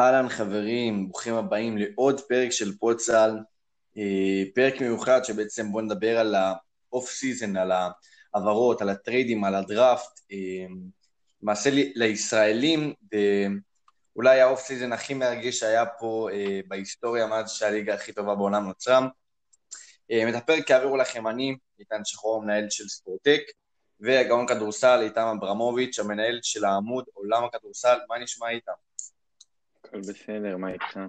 אהלן חברים, ברוכים הבאים לעוד פרק של פודסל, אה, פרק מיוחד שבעצם בואו נדבר על ה off season, על העברות, על הטריידים, על הדראפט, אה, למעשה לישראלים, אולי ה off season הכי מרגש שהיה פה אה, בהיסטוריה מאז שהליגה הכי טובה בעולם נוצרה. את הפרק יעבירו לכם אני, איתן שחור, המנהל של ספורטק, והגאון כדורסל איתם אברמוביץ', המנהל של העמוד עולם הכדורסל, מה נשמע איתם? הכל בסדר, מה איתך?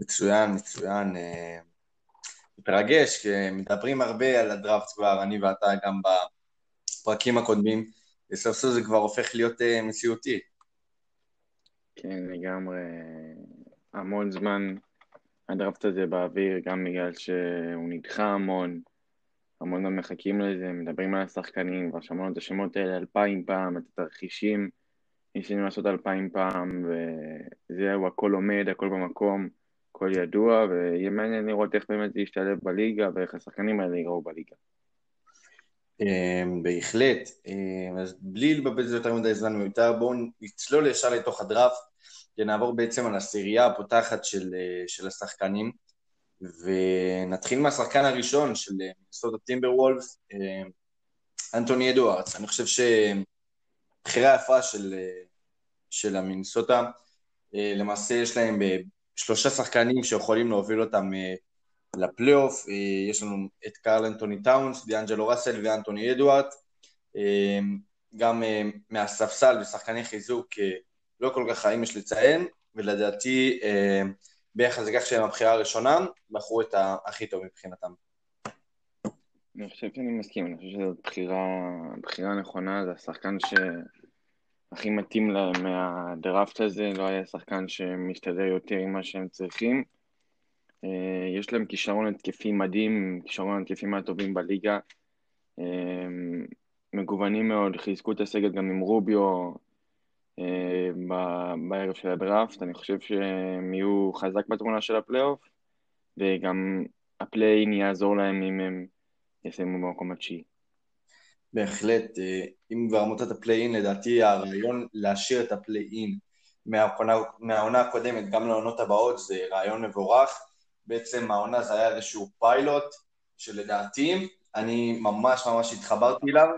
מצוין, מצוין. אה, מתרגש, כי מדברים הרבה על הדראפט כבר, אני ואתה גם בפרקים הקודמים, וסוף סוף זה כבר הופך להיות אה, מציאותי. כן, לגמרי. המון זמן הדראפט הזה באוויר, גם בגלל שהוא נדחה המון, המון גם מחכים לזה, מדברים על השחקנים, כבר שמענו את השמות האלה אלפיים פעם, את התרחישים. ניסינו לעשות אלפיים פעם, וזהו, הכל עומד, הכל במקום, הכל ידוע, ויהיה מעניין לראות איך באמת זה ישתלב בליגה, ואיך השחקנים האלה יראו בליגה. אמ, בהחלט. אמ, אז בלי לבזבז יותר מדי זמן מיותר, בואו נצלול ישר לתוך הדראפט, ונעבור בעצם על הסירייה הפותחת של, אה, של השחקנים, ונתחיל מהשחקן הראשון של אה, סוד הטימבר וולפס, אמ, אנטוני אדוארדס. אני חושב שבחירה יפה של, אה, של המינסוטה. אה, למעשה יש להם אה, שלושה שחקנים שיכולים להוביל אותם לפלייאוף, יש לנו את קארל אנטוני טאונס, דיאנג'לו ראסל ואנטוני אדוארד, גם מהספסל ושחקני חיזוק לא כל כך חיים יש לציין, ולדעתי ביחס לכך שהם הבחירה הראשונה, בחרו את הכי טוב מבחינתם. אני חושב שאני מסכים, אני חושב שזאת בחירה, בחירה נכונה, זה השחקן ש... הכי מתאים להם מהדראפט הזה, לא היה שחקן שמסתדר יותר עם מה שהם צריכים. אה, יש להם כישרון התקפי מדהים, כישרון התקפי מהטובים בליגה. אה, מגוונים מאוד, חיזקו את הסגל גם עם רוביו אה, בערב של הדראפט. אני חושב שהם יהיו חזק בתמונה של הפלייאוף, וגם ה play-in יעזור להם אם הם יסיימו במקום התשיעי. בהחלט, אה, אם כבר מוצאת ה play-in, לדעתי הרעיון להשאיר את ה play-in מהעונה, מהעונה הקודמת גם לעונות הבאות זה רעיון מבורך. בעצם העונה זה היה איזשהו פיילוט שלדעתי אני ממש ממש התחברתי אליו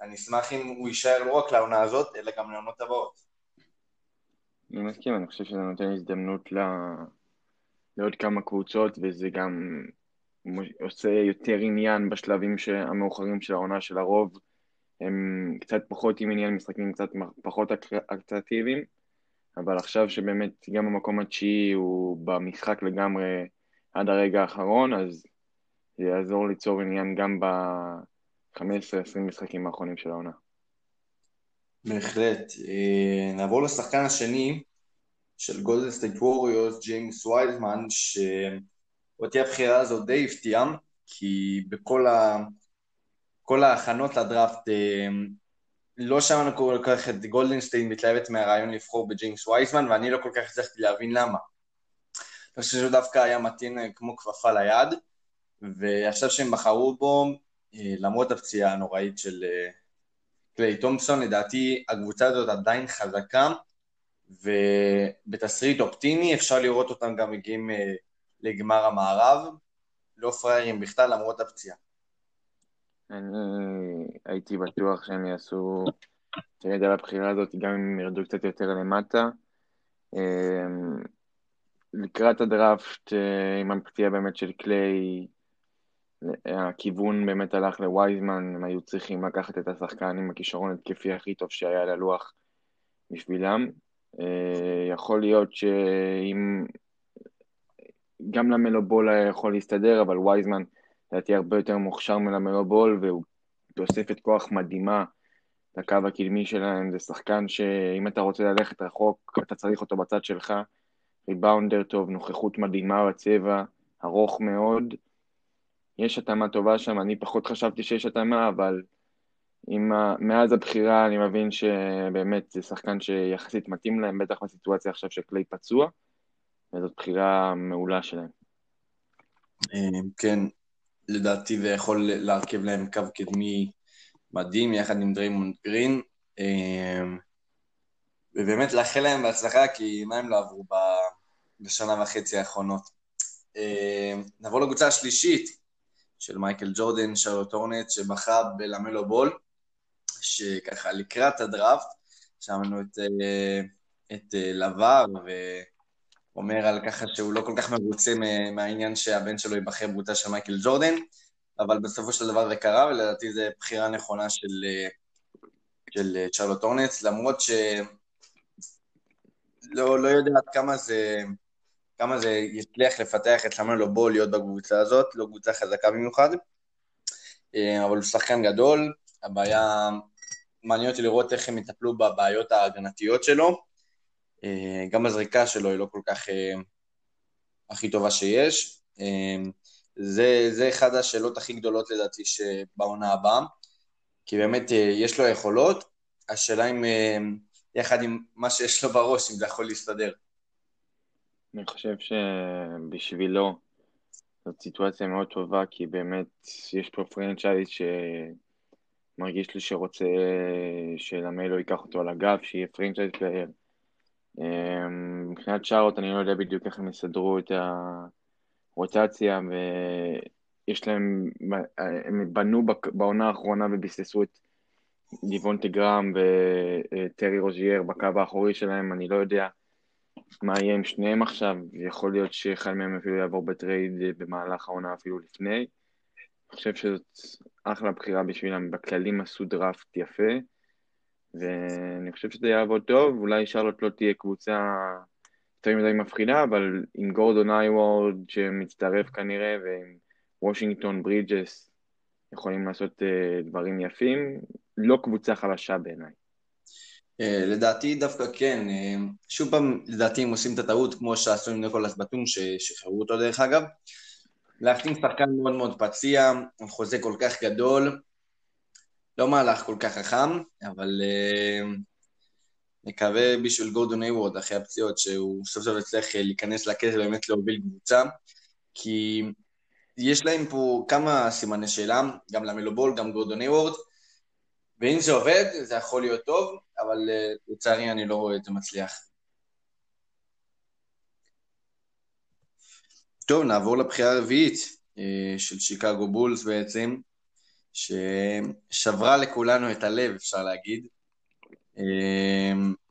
ואני אשמח אם הוא יישאר לא רק לעונה הזאת אלא גם לעונות הבאות. אני מסכים, אני חושב שזה נותן הזדמנות ל... לעוד כמה קבוצות וזה גם עושה יותר עניין בשלבים המאוחרים של העונה של הרוב, הם קצת פחות עם עניין משחקים קצת פחות אקטרטיביים, אבל עכשיו שבאמת גם המקום התשיעי הוא במשחק לגמרי עד הרגע האחרון, אז זה יעזור ליצור עניין גם ב-15-20 משחקים האחרונים של העונה. בהחלט. אה, נעבור לשחקן השני של גולדן סטייט ווריורס, ג'יימס וייסמן, ש... אותי הבחירה הזו די הפתיעה, כי בכל ה... כל ההכנות לדראפט אה, לא שמענו כל כך את גולדן סטייט מתלהבת מהרעיון לבחור בג'יימס וייסמן, ואני לא כל כך הצלחתי להבין למה. אני חושב שהוא דווקא היה מתאים אה, כמו כפפה ליד, ועכשיו שהם בחרו בו, אה, למרות הפציעה הנוראית של קליי תומפסון, לדעתי הקבוצה הזאת עדיין חזקה, ובתסריט אופטימי אפשר לראות אותם גם מגיעים לגמר המערב, לא פראיירים בכלל למרות הפציעה. אני הייתי בטוח שהם יעשו תרד על הבחירה הזאת, גם אם ירדו קצת יותר למטה. אמ, לקראת הדראפט, אה, עם הפציעה באמת של קליי, הכיוון באמת הלך לווייזמן, הם היו צריכים לקחת את השחקן עם הכישרון התקפי הכי טוב שהיה על הלוח בשבילם. אה, יכול להיות שאם גם למלו בול היה יכול להסתדר, אבל וייזמן לדעתי הרבה יותר מוכשר מלמלו בול, והוא תוספת כוח מדהימה לקו הקדמי שלהם. זה שחקן שאם אתה רוצה ללכת רחוק, אתה צריך אותו בצד שלך. ריבאונדר טוב, נוכחות מדהימה בצבע, ארוך מאוד. יש התאמה טובה שם, אני פחות חשבתי שיש התאמה, אבל עם ה... מאז הבחירה אני מבין שבאמת זה שחקן שיחסית מתאים להם, בטח בסיטואציה עכשיו שקליי פצוע. וזאת בחירה מעולה שלהם. אמ, כן, לדעתי זה יכול להרכיב להם קו קדמי מדהים יחד עם דריימונד גרין. אמ, ובאמת לאחל להם בהצלחה, כי מה הם לא עברו בשנה וחצי האחרונות. אה, נעבור לקבוצה השלישית של מייקל ג'ורדן, שרלוט הורנט, שבחר בלמלו בול, שככה לקראת הדראפט, שמענו את, אה, את אה, לבר, ואומר על ככה שהוא לא כל כך מרוצה מהעניין שהבן שלו ייבחר בקבוצה של מייקל ג'ורדן, אבל בסופו של דבר זה קרה, ולדעתי זו בחירה נכונה של, של צ'רלוט הורנץ, למרות ש... לא, לא יודע עד כמה זה, כמה זה יצליח לפתח את למלו בול להיות בקבוצה הזאת, לא קבוצה חזקה במיוחד, אה, אבל הוא שחקן גדול, הבעיה, מעניין אותי לראות איך הם יטפלו בבעיות ההגנתיות שלו, אה, גם הזריקה שלו היא לא כל כך אה, הכי טובה שיש, זה, זה אחד השאלות הכי גדולות לדעתי שבעונה הבאה, כי באמת יש לו יכולות, השאלה אם יחד עם מה שיש לו בראש, אם זה יכול להסתדר. אני חושב שבשבילו זאת סיטואציה מאוד טובה, כי באמת יש פה franchise שמרגיש לי שרוצה שלמלו ייקח אותו על הגב, שיהיה franchise player. אמ, מבחינת שרלוט אני לא יודע בדיוק איך הם יסדרו את הרוטציה, ויש להם, הם בנו בעונה האחרונה וביססו את דבונטה גרהאם וטרי רוז'ייר בקו האחורי שלהם, אני לא יודע מה יהיה עם שניהם עכשיו, יכול להיות שאחד מהם אפילו יעבור בטרייד במהלך העונה אפילו לפני. אני חושב שזאת אחלה בחירה בשבילם, בכללי הם עשו דראפט יפה, ואני חושב שזה יעבוד טוב, אולי שרלוט לא תהיה קבוצה יותר מדי מפחידה, אבל עם גורדון היוורד שמצטרף כנראה, ועם וושינגטון ברידג'ס יכולים לעשות uh, דברים יפים, לא קבוצה חלשה בעיניי. Uh, לדעתי דווקא כן, uh, שוב פעם לדעתי הם עושים את הטעות כמו שעשו עם ניקולס בטון ששחררו אותו דרך אגב, להחתים שחקן מאוד מאוד פציע, חוזה כל כך גדול, לא מהלך כל כך חכם, אבל uh, נקווה בשביל גורדון איוורד אחרי הפציעות שהוא סוף סוף יצליח להיכנס לכסף ובאמת להוביל קבוצה, כי יש להם פה כמה סימני שאלה, גם למלו בול, גם גורדון היוורד, ואם זה עובד, זה יכול להיות טוב, אבל אה, לצערי אני לא רואה את זה מצליח. טוב, נעבור לבחירה הרביעית של שיקגו בולס בעצם, ששברה לכולנו את הלב, אפשר להגיד, אה,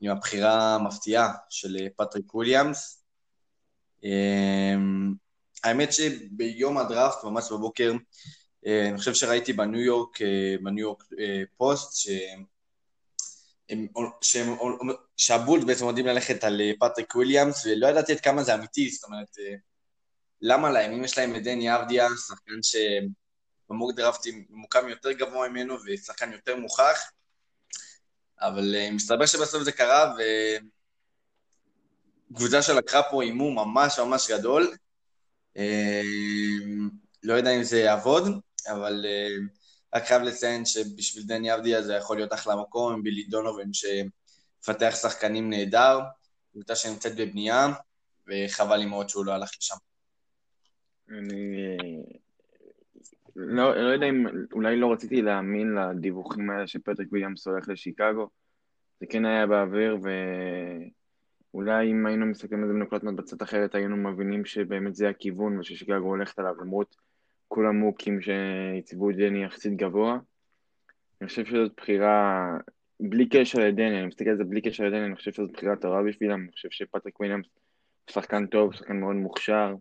עם הבחירה המפתיעה של פטריק וויליאמס. האמת שביום הדראפט, ממש בבוקר, אה, אני חושב שראיתי בניו יורק, אה, בניו יורק אה, פוסט, שהם, שהבולס בעצם עומדים ללכת על פטריק וויליאמס, ולא ידעתי עד כמה זה אמיתי, זאת אומרת, למה להם? אם יש להם את דני אבדיה, שחקן שב mock דראפטים ממוקם יותר גבוה ממנו ושחקן יותר מוכח, אבל מסתבר שבסוף זה קרה, וקבוצה שלקחה פה הימור ממש ממש גדול, אמ, לא יודע אם זה יעבוד, אבל אמ, רק חייב לציין שבשביל דני אבדיה זה יכול להיות אחלה מקום, עם בילי דונובין שמפתח שחקנים נהדר, קבוצה שנמצאת בבנייה, וחבל לי מאוד שהוא לא הלך לשם. אני לא, לא יודע אם, אולי לא רציתי להאמין לדיווחים האלה שפטריק ויליאמס הולך לשיקגו, זה כן היה באוויר, ו... אולי אם היינו מסתכלים על זה בנקודת מבצעת אחרת, היינו מבינים שבאמת זה הכיוון וששיקגו הולכת עליו, למרות כל המוקים שעיצבו את דני יחסית גבוה. אני חושב שזאת בחירה, בלי קשר לדני, אני מסתכל על זה בלי קשר לדני, אני חושב שזאת בחירה טובה בשבילם, אני חושב שפטריק וויליאמס שחקן טוב, שחקן מאוד מוכשר,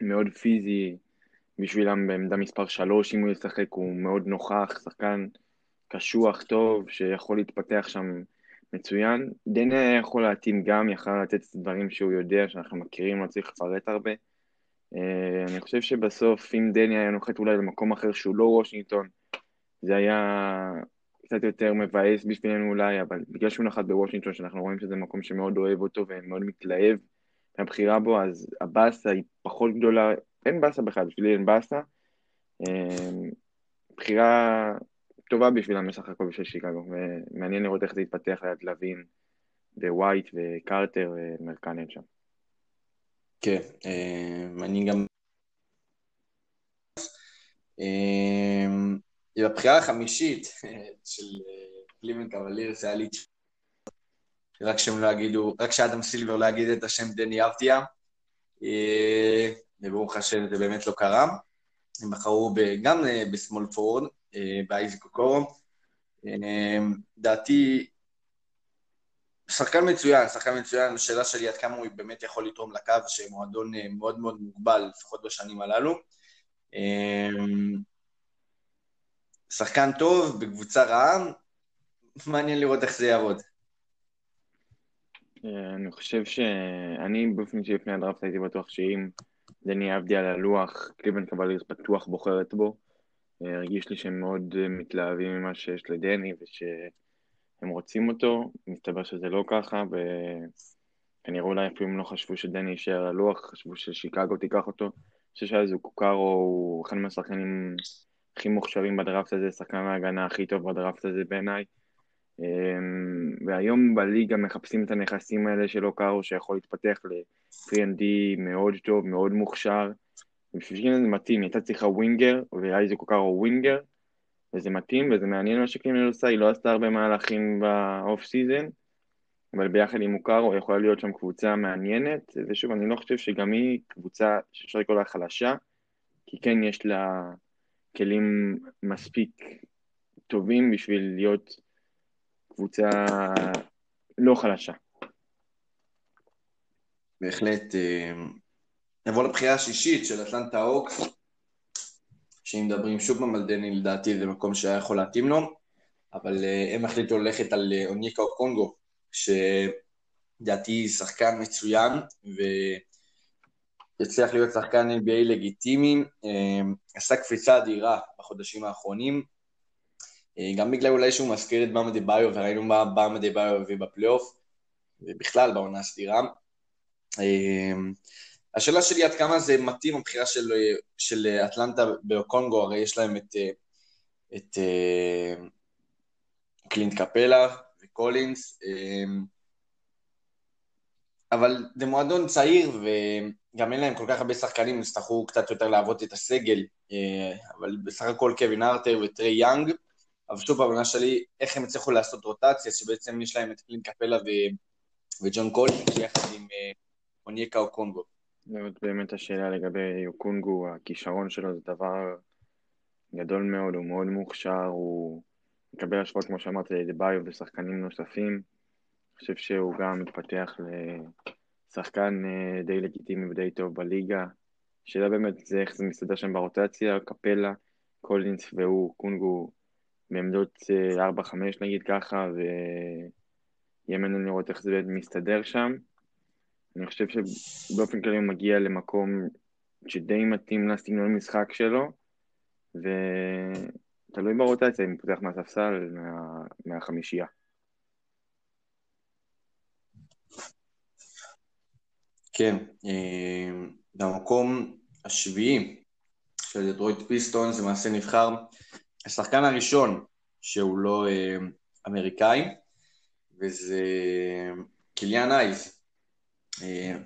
מאוד פיזי, בשבילם בעמדה מספר 3, אם הוא ישחק הוא מאוד נוכח, שחקן קשוח טוב, שיכול להתפתח שם מצוין. דני היה יכול להתאים גם, יכל לתת את הדברים שהוא יודע, שאנחנו מכירים, לא צריך לפרט הרבה. אה, אני חושב שבסוף, אם דני היה נוחת אולי למקום אחר שהוא לא וושינגטון, זה היה קצת יותר מבאס בשבילנו אולי, אבל בגלל שהוא נחת בוושינגטון, שאנחנו רואים שזה מקום שמאוד אוהב אותו ומאוד מתלהב מהבחירה בו, אז הבאסה היא פחות גדולה, אין באסה בכלל, בשבילי אין באסה. אה, בחירה טובה בשבילם בסך הכל בשביל שיקגו, ומעניין לראות איך זה יתפתח ליד לוין ווייט וקרטר ומרקנן שם. כן, מעניין גם... בבחירה החמישית של קליבן קבליר, זה היה לי... רק שהם לא יגידו, רק שאדם סילבר לא יגיד את השם דני אבדיה. אה, וברוך השם זה באמת לא קרה. הם בחרו גם בשמאל פורד, באייזיק אוקורו. דעתי, שחקן מצוין, שחקן מצוין, השאלה שלי עד כמה הוא באמת יכול לתרום לקו, שמועדון מאוד מאוד מוגבל, לפחות בשנים הללו. שחקן טוב, בקבוצה רעה, מעניין לראות איך זה יעבוד. אה, אני חושב שאני באופן אישי לפני הדראפט הייתי בטוח שאם דני עבדי על הלוח, קליבן קבלירס בטוח בוחרת בו. אה, הרגיש לי שהם מאוד אה, מתלהבים ממה שיש לדני ושהם רוצים אותו, מסתבר שזה לא ככה וכנראה אולי אפילו הם לא חשבו שדני יישאר על הלוח, חשבו ששיקגו תיקח אותו. אני חושב שאז הוא קוקארו הוא אחד מהשחקנים הכי מוכשרים בדראפט הזה, שחקן ההגנה הכי טוב בדראפט הזה בעיניי. אמ, והיום בליגה מחפשים את הנכסים האלה של אוקארו שיכול להתפתח ל-3ND מאוד טוב, מאוד מוכשר. בשביל זה מתאים, היא הייתה צריכה winger, ואייזק אוקארו winger, וזה מתאים וזה מעניין מה שקליבלנד עושה, היא לא עשתה הרבה מהלכים ב off season, אבל ביחד עם אוקארו יכולה להיות שם קבוצה מעניינת, ושוב, אני לא חושב שגם היא קבוצה שאפשר לקרוא לה חלשה, כי כן יש לה כלים מספיק טובים בשביל להיות קבוצה לא חלשה. בהחלט. אה, נבוא לבחירה השישית של אטלנטה אוקס, שאם מדברים שוב פעם על דני, לדעתי זה מקום שהיה יכול להתאים לו, אבל אה, הם החליטו ללכת על אה, אוניקה או קונגו, שלדעתי שחקן מצוין, והצליח להיות שחקן NBA לגיטימי, עשה קפיצה אדירה בחודשים האחרונים, גם בגלל אולי שהוא מזכיר את באמה דה ביו, וראינו מה באמה דה ביו הביא בפלייאוף, ובכלל בעונה הסדירה. אה, השאלה שלי עד כמה זה מתאים הבחירה של, של אטלנטה בקונגו, הרי יש להם את, אה, את קלינט קפלה וקולינס, אבל זה מועדון צעיר וגם אין להם כל כך הרבה שחקנים, יצטרכו קצת יותר לעבוד את הסגל, אבל בסך הכל קווין ארטר וטרי יאנג, אבל שוב בעונה שלי, איך הם הצליחו לעשות רוטציה, שבעצם יש להם את קלין קפלה ו... וג'ון קולין, יחד עם אה, אונייקה או קונגו. זאת באמת השאלה לגבי יוקונגו, הכישרון שלו זה דבר גדול מאוד, הוא מאוד מוכשר, הוא מקבל השפעות, כמו שאמרתי, לביו ושחקנים נוספים. אני חושב שהוא גם מתפתח לשחקן אה, די לגיטימי ודי טוב בליגה. השאלה באמת זה איך זה מסתדר שם ברוטציה, קפלה, קולינס והוא, קונגו, בעמדות 4-5 אה, נגיד ככה, ויהיה מעניין לראות איך זה מסתדר שם. אני חושב שבאופן כללי הוא מגיע למקום שדי מתאים לסגנון משחק שלו, ותלוי ברוטציה אם הוא פותח מהספסל, מה, מהחמישייה. כן, אה, במקום השביעי של דטרויט פיסטונס למעשה נבחר השחקן הראשון שהוא לא אה, אמריקאי, וזה קיליאן הייז. אה,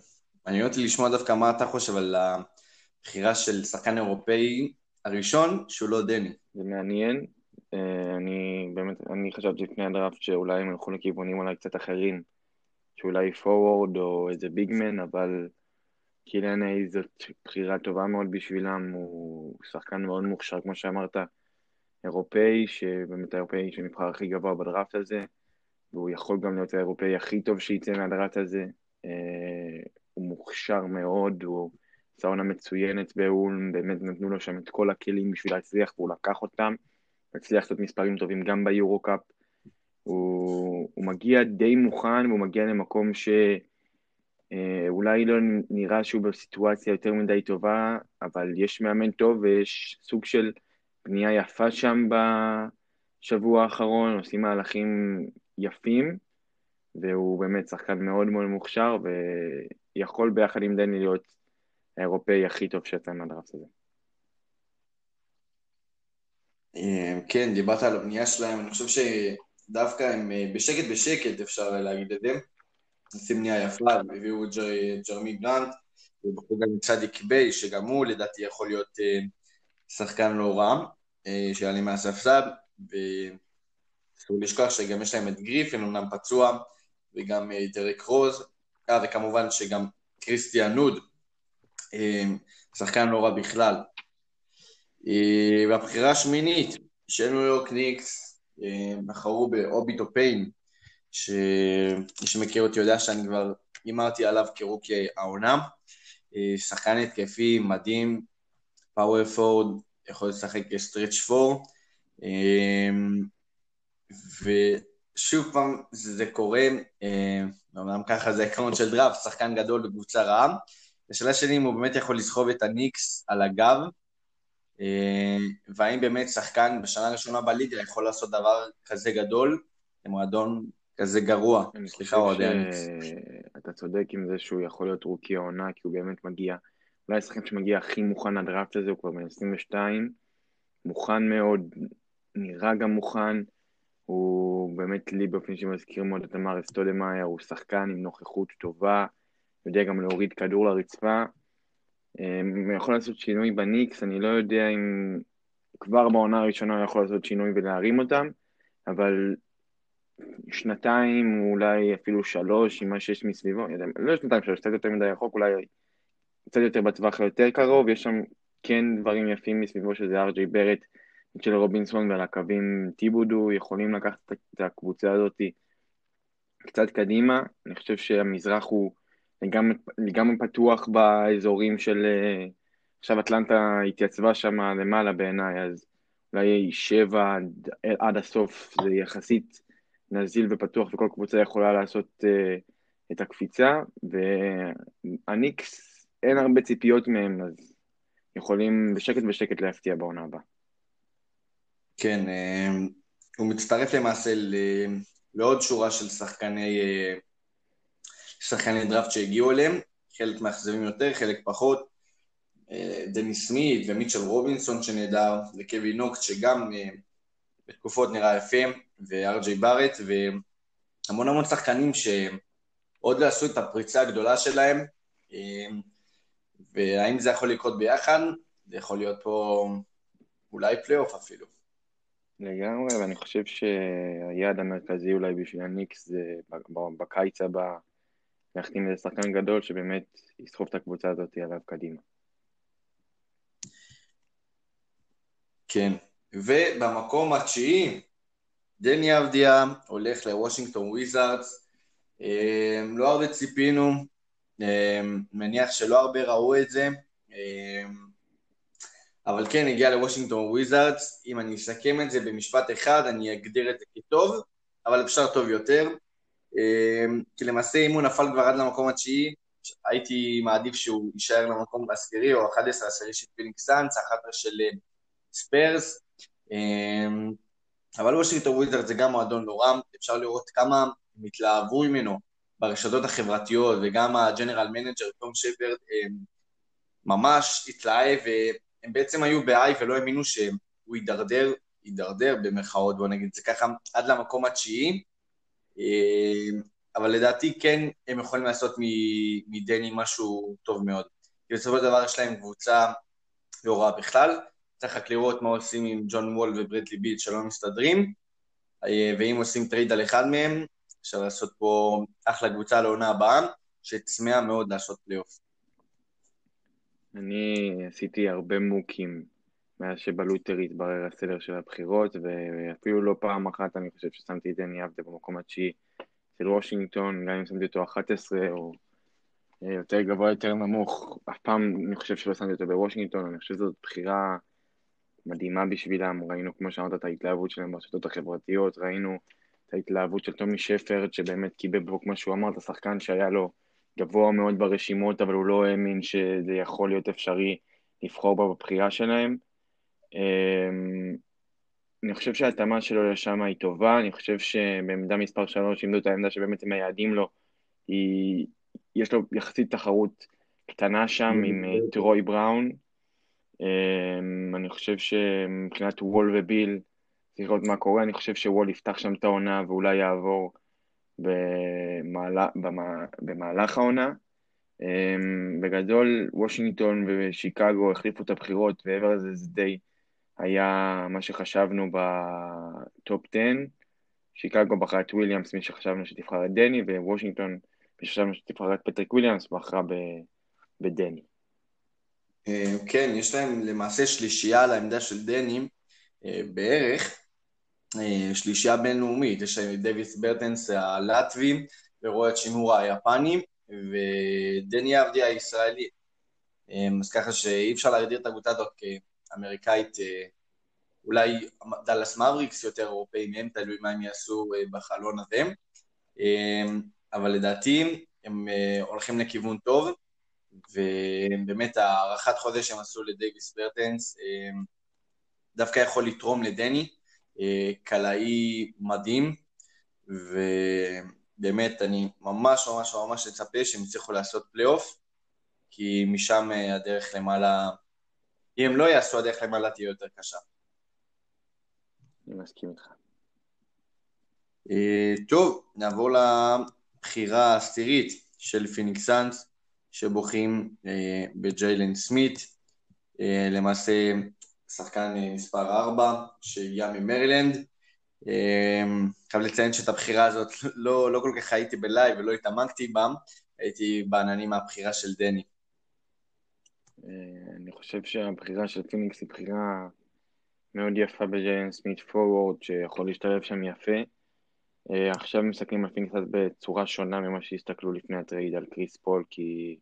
מעניין אותי לשמוע דווקא מה אתה חושב על הבחירה של שחקן אירופאי הראשון שהוא לא דני. זה מעניין. אה, אני באמת, אני חשבתי לפני הדראפט שאולי הם ילכו לכיוונים אולי קצת אחרים, שאולי פורוורד או איזה ביגמן, אבל קיליאן אייז זאת בחירה טובה מאוד בשבילם, הוא שחקן מאוד מוכשר, כמו שאמרת. אירופאי, שבאמת האירופאי שנבחר הכי גבוה בדראפט הזה, והוא יכול גם להיות האירופאי הכי טוב שייצא מהדראפט הזה. אה, הוא מוכשר מאוד, הוא עשה עונה מצוינת באולם, באמת נתנו לו שם את כל הכלים בשביל להצליח, והוא לקח אותם. הצליח לעשות מספרים טובים גם ביורו-קאפ. הוא, הוא מגיע די מוכן, והוא מגיע למקום שאולי אה, לא נראה שהוא בסיטואציה יותר מדי טובה, אבל יש מאמן טוב ויש סוג של בנייה יפה שם בשבוע האחרון, עושים מהלכים יפים, והוא באמת שחקן מאוד מאוד מוכשר, ויכול ביחד עם דני להיות האירופאי הכי טוב שיצא מהדרפט הזה. אה, כן, דיברת על הבנייה שלהם, אני חושב שדווקא הם אה, בשקט בשקט, אפשר להגיד את זה. עושים בנייה יפה, הביאו את ג'רמי גרנט, ובחרו גם סדיק ביי, שגם הוא לדעתי יכול להיות אה, שחקן לא רע, אה, שעלי מהספסל, ואסור לשכוח שגם יש להם את גריפין, אמנם פצוע, וגם דרק רוז, אה, וכמובן שגם קריסטיאן ווד, שחקן לא רע בכלל. והבחירה השמינית של ניו יורק ניקס בחרו באובי טופין, שמי שמכיר אותי יודע שאני כבר הימרתי עליו כ rookie העונה. שחקן התקפי מדהים, power forward, יכול לשחק כ stretch four, ושוב פעם זה קורה, אומנם ככה זה עקרון של דראפט, שחקן גדול בקבוצה רעה. השאלה שלי אם הוא באמת יכול לסחוב את הניקס על הגב, והאם באמת שחקן בשנה הראשונה בליגה יכול לעשות דבר כזה גדול למועדון כזה גרוע. סליחה, אוהדי הניקס. אתה צודק עם זה שהוא יכול להיות רוקי העונה, כי הוא באמת מגיע, אולי השחקן שמגיע הכי מוכן לדראפט הזה, הוא כבר בן 22, מוכן מאוד, נראה גם מוכן, הוא באמת לי באופן אישי מזכיר מאוד את אמר אסטודמאייר, הוא שחקן עם נוכחות טובה, יודע גם להוריד כדור לרצפה. אמ, הוא יכול לעשות שינוי בניקס, אני לא יודע אם כבר בעונה הראשונה הוא יכול לעשות שינוי ולהרים אותם, אבל שנתיים, אולי אפילו שלוש, עם מה שיש מסביבו, לא שנתיים, שלוש, קצת יותר מדי רחוק, אולי קצת יותר בטווח היותר קרוב, יש שם כן דברים יפים מסביבו, שזה ארג'יי ברט, של רובינסון ועל הקווים טיבודו, יכולים לקחת את הקבוצה הזאת קצת קדימה. אני חושב שהמזרח הוא לגמרי, לגמרי פתוח באזורים של... עכשיו אטלנטה התייצבה שם למעלה בעיניי, אז אולי שבע עד, עד הסוף זה יחסית נזיל ופתוח וכל קבוצה יכולה לעשות uh, את הקפיצה, והניקס אין הרבה ציפיות מהם, אז יכולים בשקט בשקט להפתיע בעונה הבאה. כן, uh, הוא מצטרף למעשה לעוד שורה של שחקני, uh, שחקני דראפט שהגיעו אליהם, חלק מאכזבים יותר, חלק פחות. דני סמית ומיטשל רובינסון שנהדר, וקווי נוקט שגם בתקופות נראה יפה, וארג'יי בארט, והמון המון שחקנים שעוד לא עשו את הפריצה הגדולה שלהם, והאם זה יכול לקרות ביחד? זה יכול להיות פה אולי פלייאוף אפילו. לגמרי, ואני חושב שהיעד המרכזי אולי בשביל הניקס זה בקיץ הבא להחתים איזה שחקן גדול שבאמת יסחוב את הקבוצה הזאת עליו קדימה. כן, ובמקום התשיעי, דני אבדיה הולך לוושינגטון וויזארדס, אמ, לא הרבה ציפינו, מניח שלא הרבה ראו את זה, אמ, אבל כן, הגיע לוושינגטון וויזארדס, אם אני אסכם את זה במשפט אחד, אני אגדיר את זה כטוב, אבל אפשר טוב יותר, כי למעשה אם הוא נפל כבר עד למקום התשיעי, הייתי מעדיף שהוא יישאר למקום העשירי או 11 עשירי של פיניקס סאנס, 11 של ספיירס, אמ, אבל וושינגטון וויזרד זה גם מועדון לא רע, אפשר לראות כמה הם התלהבו ממנו ברשתות החברתיות, וגם ה general manager, טומי שפרד, ממש התלהב, והם בעצם היו ב-high ולא האמינו שהוא יידרדר, יידרדר במרכאות, בוא נגיד. זה ככה, עד למקום התשיעי, אמ, אבל לדעתי כן הם יכולים לעשות מדני משהו טוב מאוד. כי בסופו של דבר יש להם קבוצה לא רעה בכלל, צריך רק לראות מה עושים עם ג'ון וול וברדלי ביל שלא מסתדרים, אה, ואם עושים trade על אחד מהם, אפשר לעשות פה אחלה קבוצה לעונה הבאה, שצמאה מאוד לעשות פלייאוף. אני עשיתי הרבה מוקים מאז שב lottery התברר הסדר של הבחירות, ואפילו לא פעם אחת אני חושב ששמתי את דני אבדיה במקום התשיעי של וושינגטון, גם אם שמתי אותו 11 או אה, יותר גבוה, יותר נמוך, אף פעם אני חושב שלא שמתי אותו בוושינגטון, אני חושב שזאת בחירה מדהימה בשבילם, ראינו כמו שאמרת את ההתלהבות שלהם ברשתות החברתיות, ראינו ההתלהבות של טומי שפרד שבאמת קיבל פה כמו שהוא אמר, את השחקן שהיה לו גבוה מאוד ברשימות אבל הוא לא האמין שזה יכול להיות אפשרי לבחור בה בבחירה שלהם. אמ, אני חושב שההתאמה שלו לשם היא טובה, אני חושב שבעמדה מספר 3 עמדו את העמדה שבאמת הם מייעדים לו, היא, יש לו יחסית תחרות קטנה שם עם אה, טרוי בראון, אמ, אני חושב שמבחינת וול וביל, צריך לראות מה קורה, אני חושב שוול יפתח שם את העונה ואולי יעבור במהלך, במהלך העונה. אמ, בגדול, וושינגטון ושיקגו החליפו את הבחירות, ומעבר לזה זה די היה מה שחשבנו ב top 10. שיקגו בחרה את וויליאמס, מי שחשבנו שתבחר את דני, ווושינגטון, מי שחשבנו שתבחר את פטריק וויליאמס, בחרה בדני. אה, כן, יש להם למעשה שלישייה על העמדה של דני, אה, בערך שלישייה בינלאומית, יש את דוויס ברטנס הלטבי, ורוי האצ'ימורה היפני, ודני אבדיה הישראלי. אז ככה שאי אפשר להגדיר את הקבוצה הזאת כאמריקאית, אולי דאלאס מבריקס יותר אירופאים מהם, תלוי מה הם יעשו בחלון הזה. אבל לדעתי הם הולכים לכיוון טוב. ובאמת הארכת חוזה שהם עשו לדייוויס ברטנס אה, דווקא יכול לתרום לדני, אה, קלעי מדהים, ובאמת אני ממש ממש ממש מצפה שהם יצליחו לעשות פלייאוף, כי משם אה, הדרך למעלה, אם הם לא יעשו, הדרך למעלה תהיה יותר קשה. אני מסכים איתך. טוב, נעבור לבחירה העשירית של פיניקס סאנס. שבוחרים אה, בג'יילן סמית, אה, למעשה שחקן אה, מספר 4 שהגיע ממרילנד. חייב לציין שאת הבחירה הזאת לא, לא כל כך הייתי ב live ולא התעמקתי בה, הייתי בעננים מהבחירה של דני. אני חושב שהבחירה של פיניקס היא בחירה מאוד יפה בג'יילן סמית פורוורד, שיכול להשתלב שם יפה. עכשיו מסתכלים על פיניקס בצורה שונה ממה שהסתכלו לפני הטרייד על קריס פול, כי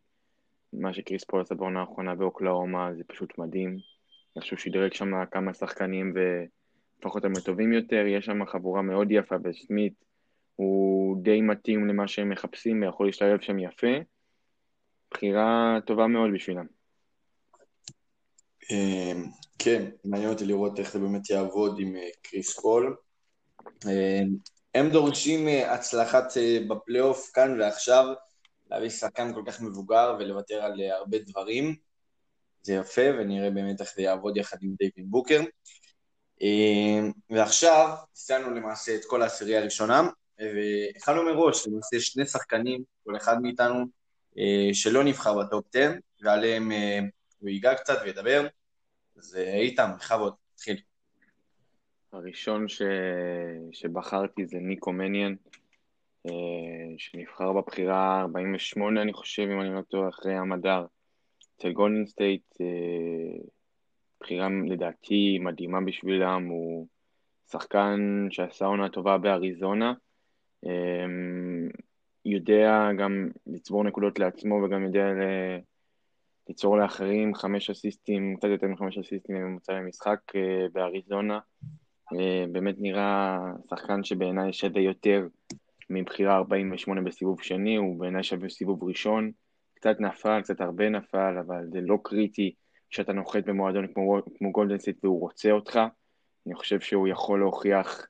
מה שקריס פול עשה בעונה האחרונה באוקלהומה זה פשוט מדהים. איך שהוא שדרג שם כמה שחקנים והפך אותם לטובים יותר, יש שם חבורה מאוד יפה, וסמית הוא די מתאים למה שהם מחפשים ויכול להשתלב שם יפה. בחירה טובה מאוד בשבילם. אמ, כן, מעניין אותי לראות איך זה באמת יעבוד עם אה, קריס פול. אמ, הם דורשים אה, הצלחת אה, בפלייאוף כאן ועכשיו. להביא שחקן כל כך מבוגר ולוותר על הרבה דברים. זה יפה, ונראה באמת איך זה יעבוד יחד עם דייווין בוקר. אה, ועכשיו, עשינו למעשה את כל העשירייה הראשונה, והכנו מראש למעשה שני שחקנים, כל אחד מאיתנו, אה, שלא נבחר ב top 10, ועליהם הוא ייגע קצת וידבר. אז איתם, בכבוד, תתחיל. הראשון ש... שבחרתי זה ניקו מניון. אה, שנבחר בבחירה 48, אני חושב, אם אני לא טועה, אחרי ים מדר, אצל גולדן סטייט, אה, בחירה לדעתי מדהימה בשבילם, הוא שחקן שעשה עונה טובה באריזונה, אה, יודע גם לצבור נקודות לעצמו וגם יודע ליצור לאחרים חמש אסיסטים, קצת יותר מחמש אסיסטים בממוצע למשחק באריזונה. באמת נראה שחקן שבעיניי שווה יותר מבחירה 48 בסיבוב שני, הוא בעיניי שווה סיבוב ראשון. קצת נפל, קצת הרבה נפל, אבל זה לא קריטי כשאתה נוחת במועדון כמו, כמו גולדן סטייט והוא רוצה אותך. אני חושב שהוא יכול להוכיח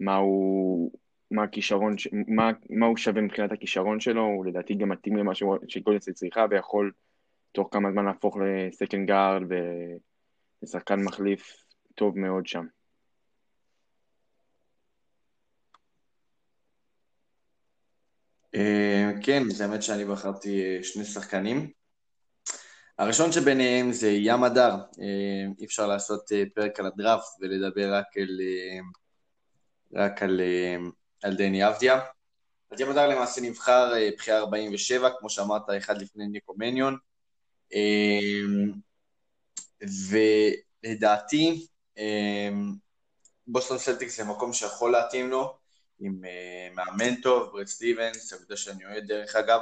מה הוא, מה הכישרון, מה, מה הוא שווה מבחינת הכישרון שלו, הוא לדעתי גם מתאים למה שגולדן סטייט צריכה, ויכול תוך כמה זמן להפוך ל second guard ולשחקן מחליף טוב מאוד שם. כן, זה האמת שאני בחרתי אה, שני שחקנים. הראשון שביניהם זה ים מדר, אה, אי אפשר לעשות פרק על הדראפט ולדבר רק על, רק על, על דני אבדיה. אז ים מדר למעשה נבחר בחירה 47, כמו שאמרת, אחד לפני ניקו מניון. ולדעתי, בוסטון סלטיקס זה מקום שיכול להתאים לו, עם אה, מאמן טוב, ברד סטיבנס, קבוצה שאני אוהד דרך אגב,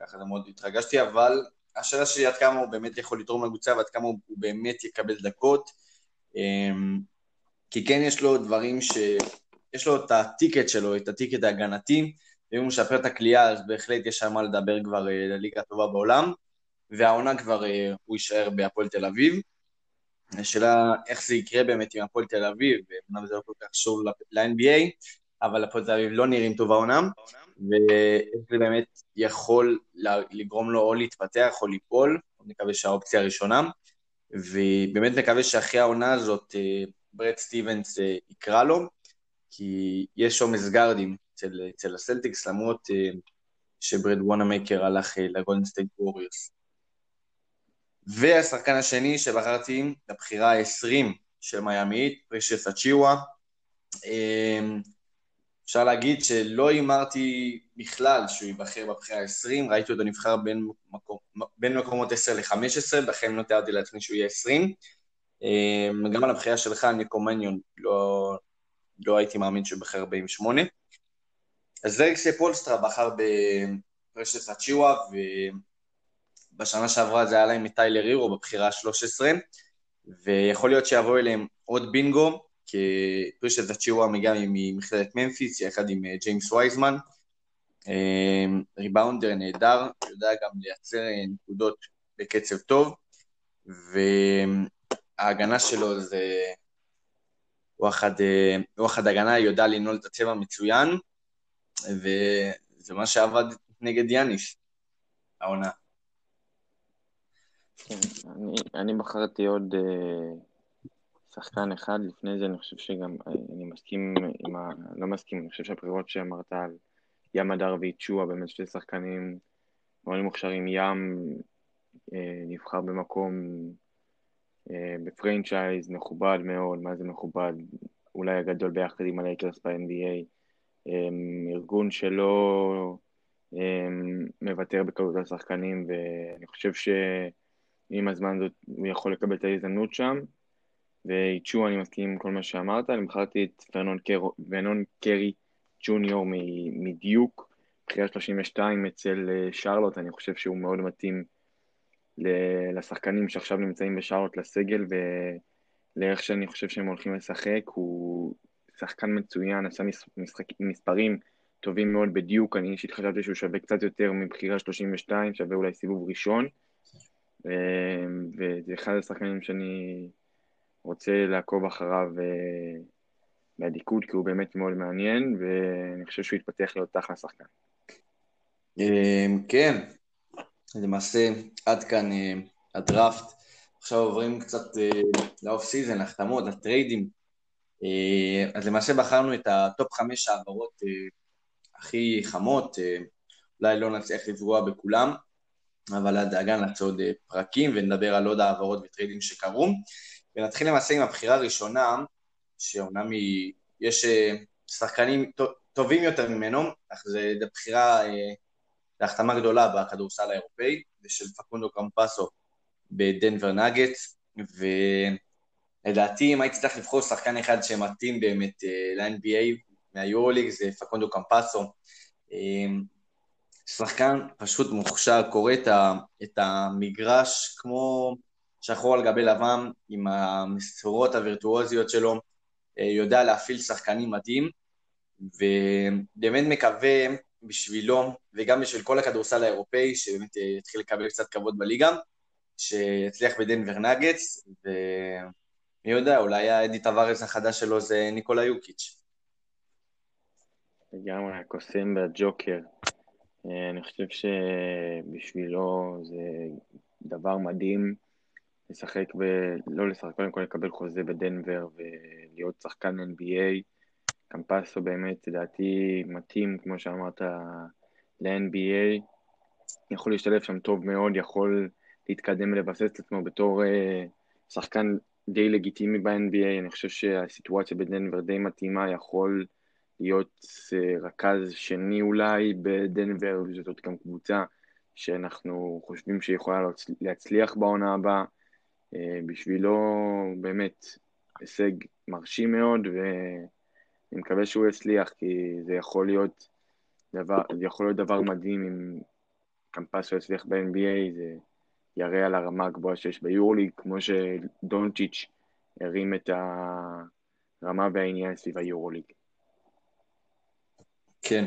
ככה זה מאוד התרגשתי, אבל השאלה שלי עד כמה הוא באמת יכול לתרום לקבוצה ועד כמה הוא באמת יקבל דקות, um, כי כן יש לו דברים ש... יש לו את הטיקט שלו, את הטיקט ההגנתי, ואם הוא משפר את הכלייה אז בהחלט יש שם מה לדבר כבר uh, לליגה הטובה בעולם, והעונה כבר uh, הוא יישאר בהפועל תל אביב. השאלה איך זה יקרה באמת עם הפועל תל אביב, ואומנם זה לא כל כך קשור ל-NBA, אבל הפועל תל אביב לא נראים טוב העונה, וזה באמת יכול לגרום לו או להתפתח או ליפול, נקווה שהאופציה הראשונה, ובאמת מקווה שאחרי העונה הזאת אה, ברד סטיבנס אה, יקרא לו, כי יש עומס גארדים אצל, אצל הסלטיקס, למרות אה, שברד וונאמייקר הלך לגולדן סטייט ווריורס. והשחקן השני שבחרתי, לבחירה ה-20 של מיאמית, פרישס אצ'יווה. אפשר להגיד שלא הימרתי בכלל שהוא ייבחר בבחירה ה-20, ראיתי אותו נבחר בין, מקום, בין מקומות 10 ל-15, בכן לא תיארתי לעצמי שהוא יהיה 20. אמ, גם על הבחירה שלך, ניקו מניון, לא, לא הייתי מאמין שהוא ייבחר 48. אז זרקסי פולסטרה בחר ברשת הצ'יווה, ובשנה שעברה זה היה להם את טיילר הירו בבחירה ה-13, ויכול להיות שיבוא אליהם עוד בינגו, פרישת הצ'יווה מגיע ממכללת ממפיס, יחד עם אה, ג'יימס וייזמן. אמ, ריבאונדר נהדר, יודע גם לייצר אה, נקודות בקצב טוב, וההגנה שלו זה אה, וואחד הגנה, יודע לנעול את הצבע מצוין, וזה מה שעבד נגד יאניס, העונה. כן, אני, אני בחרתי עוד שחקן אחד, לפני זה אני חושב שגם, אני מסכים עם ה... לא מסכים, אני חושב שהבחירות שאמרת על ים הדר ואיצ'ואה, באמת שני שחקנים מאוד מוכשרים, ים אה, נבחר במקום אה, בפרנצ'ייז מכובד מאוד, מה זה מכובד? אולי הגדול ביחד עם הלייקרס ב-NBA, אה, ארגון שלא מוותר בקלות על ואני חושב שעם הזמן הזאת הוא יכול לקבל את ההזדמנות שם. ואיצ'ו, אני מסכים עם כל מה שאמרת, אני בחרתי את ורנון קרי ג'וניור מדיוק, בחירה 32 אצל אה, שרלוט, אני חושב שהוא מאוד מתאים לשחקנים שעכשיו נמצאים בשרלוט לסגל ולאיך שאני חושב שהם הולכים לשחק, הוא שחקן מצוין, עשה משחק, מספרים טובים מאוד בדיוק, אני אישית חשבתי שהוא שווה קצת יותר מבחירה 32, שווה אולי סיבוב ראשון, אה, וזה אחד השחקנים שאני רוצה לעקוב אחריו אה, באדיקות, כי הוא באמת מאוד מעניין, ואני חושב שהוא יתפתח להיות אחלה שחקן. אה, כן, למעשה עד כאן אה, הדראפט. עכשיו עוברים קצת ל off season, החתמות, הטריידים. אז למעשה בחרנו את ה top חמש העברות הכי חמות, אולי לא נצליח לפגוע בכולם, אבל אל דאגה נעשה עוד פרקים ונדבר על עוד העברות וטריידים שקרו. ונתחיל למעשה עם הבחירה הראשונה, שאומנם היא, יש אה, שחקנים טובים יותר ממנו, אך זו בחירה, אה, להחתמה גדולה בכדורסל האירופאי, ושל פקונדו קמפסו בדנבר נאגץ, ולדעתי אם הייתי צריך לבחור שחקן אחד שמתאים באמת אה, ל-NBA מהיורוליג זה פקונדו קמפסו. שחקן פשוט מוכשר, קורא את המגרש כמו שחור על גבי לבן, עם המסורות הווירטואוזיות שלו, אה, יודע להפעיל שחקנים מדהים, ובאמת מקווה בשבילו, וגם בשביל כל הכדורסל האירופאי, שבאמת אה, יתחיל לקבל קצת כבוד בליגה, שיצליח בדנבר נגץ, ומי יודע, אולי האדי טווארס החדש שלו זה ניקולה יוקיץ'. לגמרי, הקוסם והג'וקר. אה, אני חושב שבשבילו זה דבר מדהים לשחק ולא לשחק, קודם כל לקבל חוזה בדנבר ולהיות שחקן NBA. קמפסו באמת, לדעתי, מתאים, כמו שאמרת, ל-NBA. יכול להשתלב שם טוב מאוד, יכול להתקדם ולבסס את עצמו בתור uh, שחקן די לגיטימי ב-NBA. אני חושב שהסיטואציה בדנבר די מתאימה, יכול להיות uh, רכז שני אולי בדנבר, וזאת גם קבוצה שאנחנו חושבים שיכולה להצליח בעונה הבאה. אה, בשבילו באמת הישג מרשים מאוד, ואני מקווה שהוא יצליח, כי זה יכול להיות דבר, זה יכול להיות דבר מדהים אם קמפסו יצליח ב-NBA, זה יראה על הרמה הגבוהה שיש ביורליג, כמו שדונצ'יץ' הרים את הרמה והעניין סביב היורוליג. כן,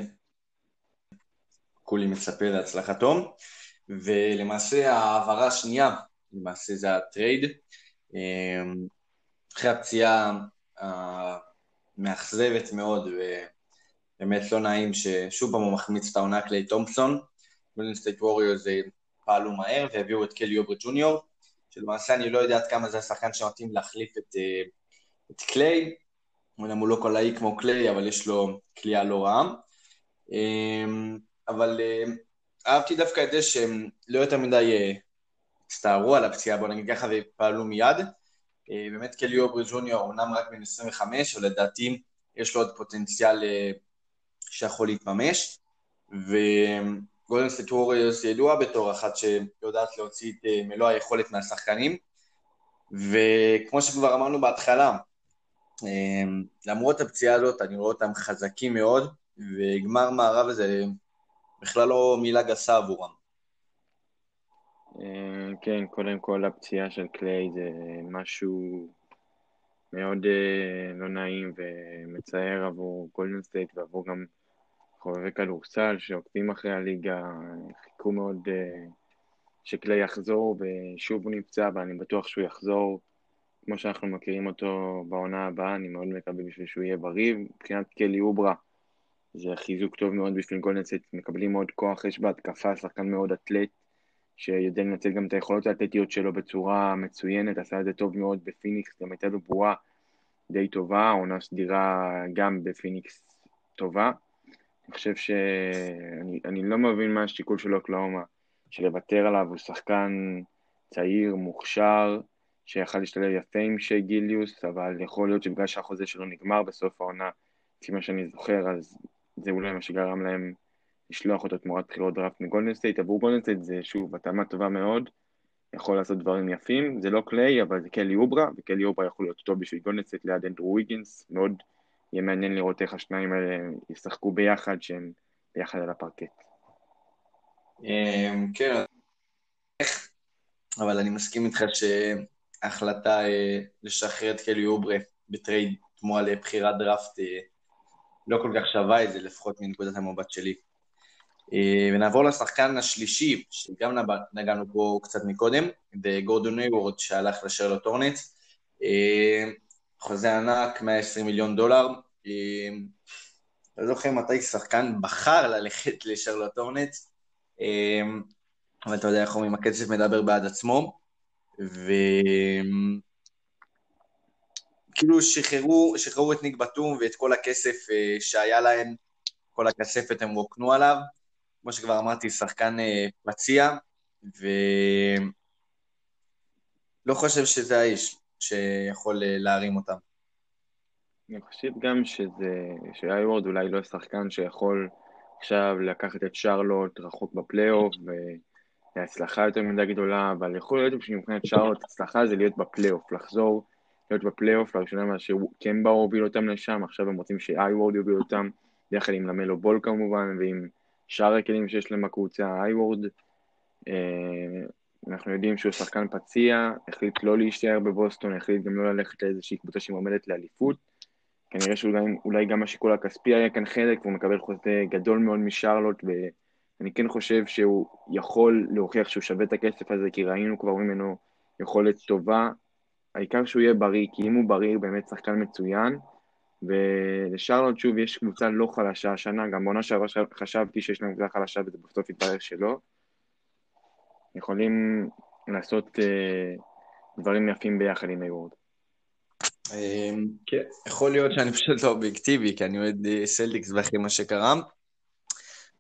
כולי מצפה להצלחתו, ולמעשה ההעברה השנייה למעשה זה הטרייד. אמ, אחרי הפציעה המאכזבת מאוד ובאמת לא נעים ששוב פעם הוא מחמיץ את העונה קליי תומפסון. גולדן סטייט ווריורס פעלו מהר והביאו את קלי אוברי ג'וניור, שלמעשה אני לא יודע עד כמה זה השחקן שמתאים להחליף את, אה, את קליי, אומנם הוא לא קלעי כמו קליי, אבל יש לו קליעה לא רעה. אמ, אבל אה, אהבתי דווקא את זה שהם לא יותר מדי הצטערו על הפציעה, בוא נגיד ככה, ופעלו מיד. אה, באמת קלי אוברי ג'וניור אומנם רק בן 25, אבל לדעתי יש לו עוד פוטנציאל אה, שיכול להתממש, וגולדן סטייט ידוע בתור אחת שיודעת להוציא את אה, מלוא היכולת מהשחקנים, וכמו שכבר אמרנו בהתחלה, למרות הפציעה הזאת אני רואה אותם חזקים מאוד, וגמר מערב זה בכלל לא מילה גסה עבורם. אה, כן, קודם כל הפציעה של קליי זה משהו מאוד אה, לא נעים ומצער עבור גולדן סטייט ועבור גם חובבי כדורסל שעוקבים אחרי הליגה, חיכו מאוד אה, שקליי יחזור ושוב הוא נפצע ואני בטוח שהוא יחזור. כמו שאנחנו מכירים אותו בעונה הבאה, אני מאוד מקווה בשביל שהוא יהיה בריא. מבחינת קלי אוברי זה חיזוק טוב מאוד בשביל גולדן סטייט, מקבלים מאוד כוח, יש בהתקפה שחקן מאוד אתלט שיודע לנצל גם את היכולות האתלטיות שלו בצורה מצוינת, עשה את זה טוב מאוד בפיניקס, גם הייתה לו בועה די טובה, עונה סדירה גם בפיניקס טובה. אני חושב שאני לא מבין מה השיקול של אוקלהומה, של לוותר עליו, הוא שחקן צעיר, מוכשר, שיכל להשתלב יפה עם שי גילג'וס, אבל יכול להיות שבגלל שהחוזה שלו נגמר בסוף העונה, לפי מה שאני זוכר, אז זה אולי מה שגרם להם לשלוח אותו תמורת בחירות דראפט מגולדן סטייט. עבור גולדן סטייט זה שוב התאמה טובה מאוד, יכול לעשות דברים יפים, זה לא קליי, אבל זה קלי אוברי, וקלי אוברי יכול להיות טוב בשביל גולדן סטייט ליד אנדרו ויגינס, מאוד יהיה מעניין לראות איך השניים האלה ישחקו ביחד, שהם ביחד על הפרקט. אמ, כן, אבל אני מסכים איתך שההחלטה אה, לשחרר את קלי אוברי בטרייד תמורה לבחירת דראפט אה, לא כל כך שווה את זה, לפחות מנקודת המבט שלי. אה, ונעבור לשחקן השלישי, שגם נגענו בו קצת מקודם, בגורדון הייוורד שהלך לשרלוט הורנטס. אה, חוזה ענק, 120 מיליון דולר. אה, לא זוכר מתי שחקן בחר ללכת לשרלוט הורנץ, אבל אתה יודע איך אומרים, הכסף מדבר בעד עצמו. ו... כאילו שחררו, שחררו את ניק בתום ואת כל הכסף שהיה להם, כל הכספת הם רוקנו עליו, כמו שכבר אמרתי, שחקן אה, פציע, ולא חושב שזה האיש שיכול אה, להרים אותם. אני חושב גם שזה, שאייוורד אולי לא שחקן שיכול עכשיו לקחת את שרלוט רחוק בפלייאוף והצלחה יותר מדי גדולה, אבל יכול להיות שמבחינת שרלוט הצלחה זה להיות בפלייאוף, לחזור להיות בפלייאוף, לראשונה מה שקמבה הוביל אותם לשם, עכשיו הם רוצים שאייוורד יוביל אותם, ביחד עם למלו בול כמובן, ועם שאר הכלים שיש להם בקבוצה, אייוורד, אה, אנחנו יודעים שהוא שחקן פציע, החליט לא להישאר בבוסטון, החליט גם לא ללכת לאיזושהי קבוצה שמועמדת לאליפות. כנראה שאולי גם השיקול הכספי היה כאן חלק, והוא מקבל חוזה גדול מאוד משרלוט, ואני כן חושב שהוא יכול להוכיח שהוא שווה את הכסף הזה, כי ראינו כבר ממנו יכולת טובה. העיקר שהוא יהיה בריא, כי אם הוא בריא, הוא באמת שחקן מצוין. ולשרלוט שוב יש קבוצה לא חלשה השנה, גם בעונה שעברה חשבתי שיש להם קבוצה חלשה וזה בסוף התברר שלא. יכולים לעשות uh, דברים יפים ביחד עם היוורד. אמ, כן, יכול להיות שאני פשוט לא אובייקטיבי, כי אני אוהד אה, סלטיקס ואחרי מה שקרה,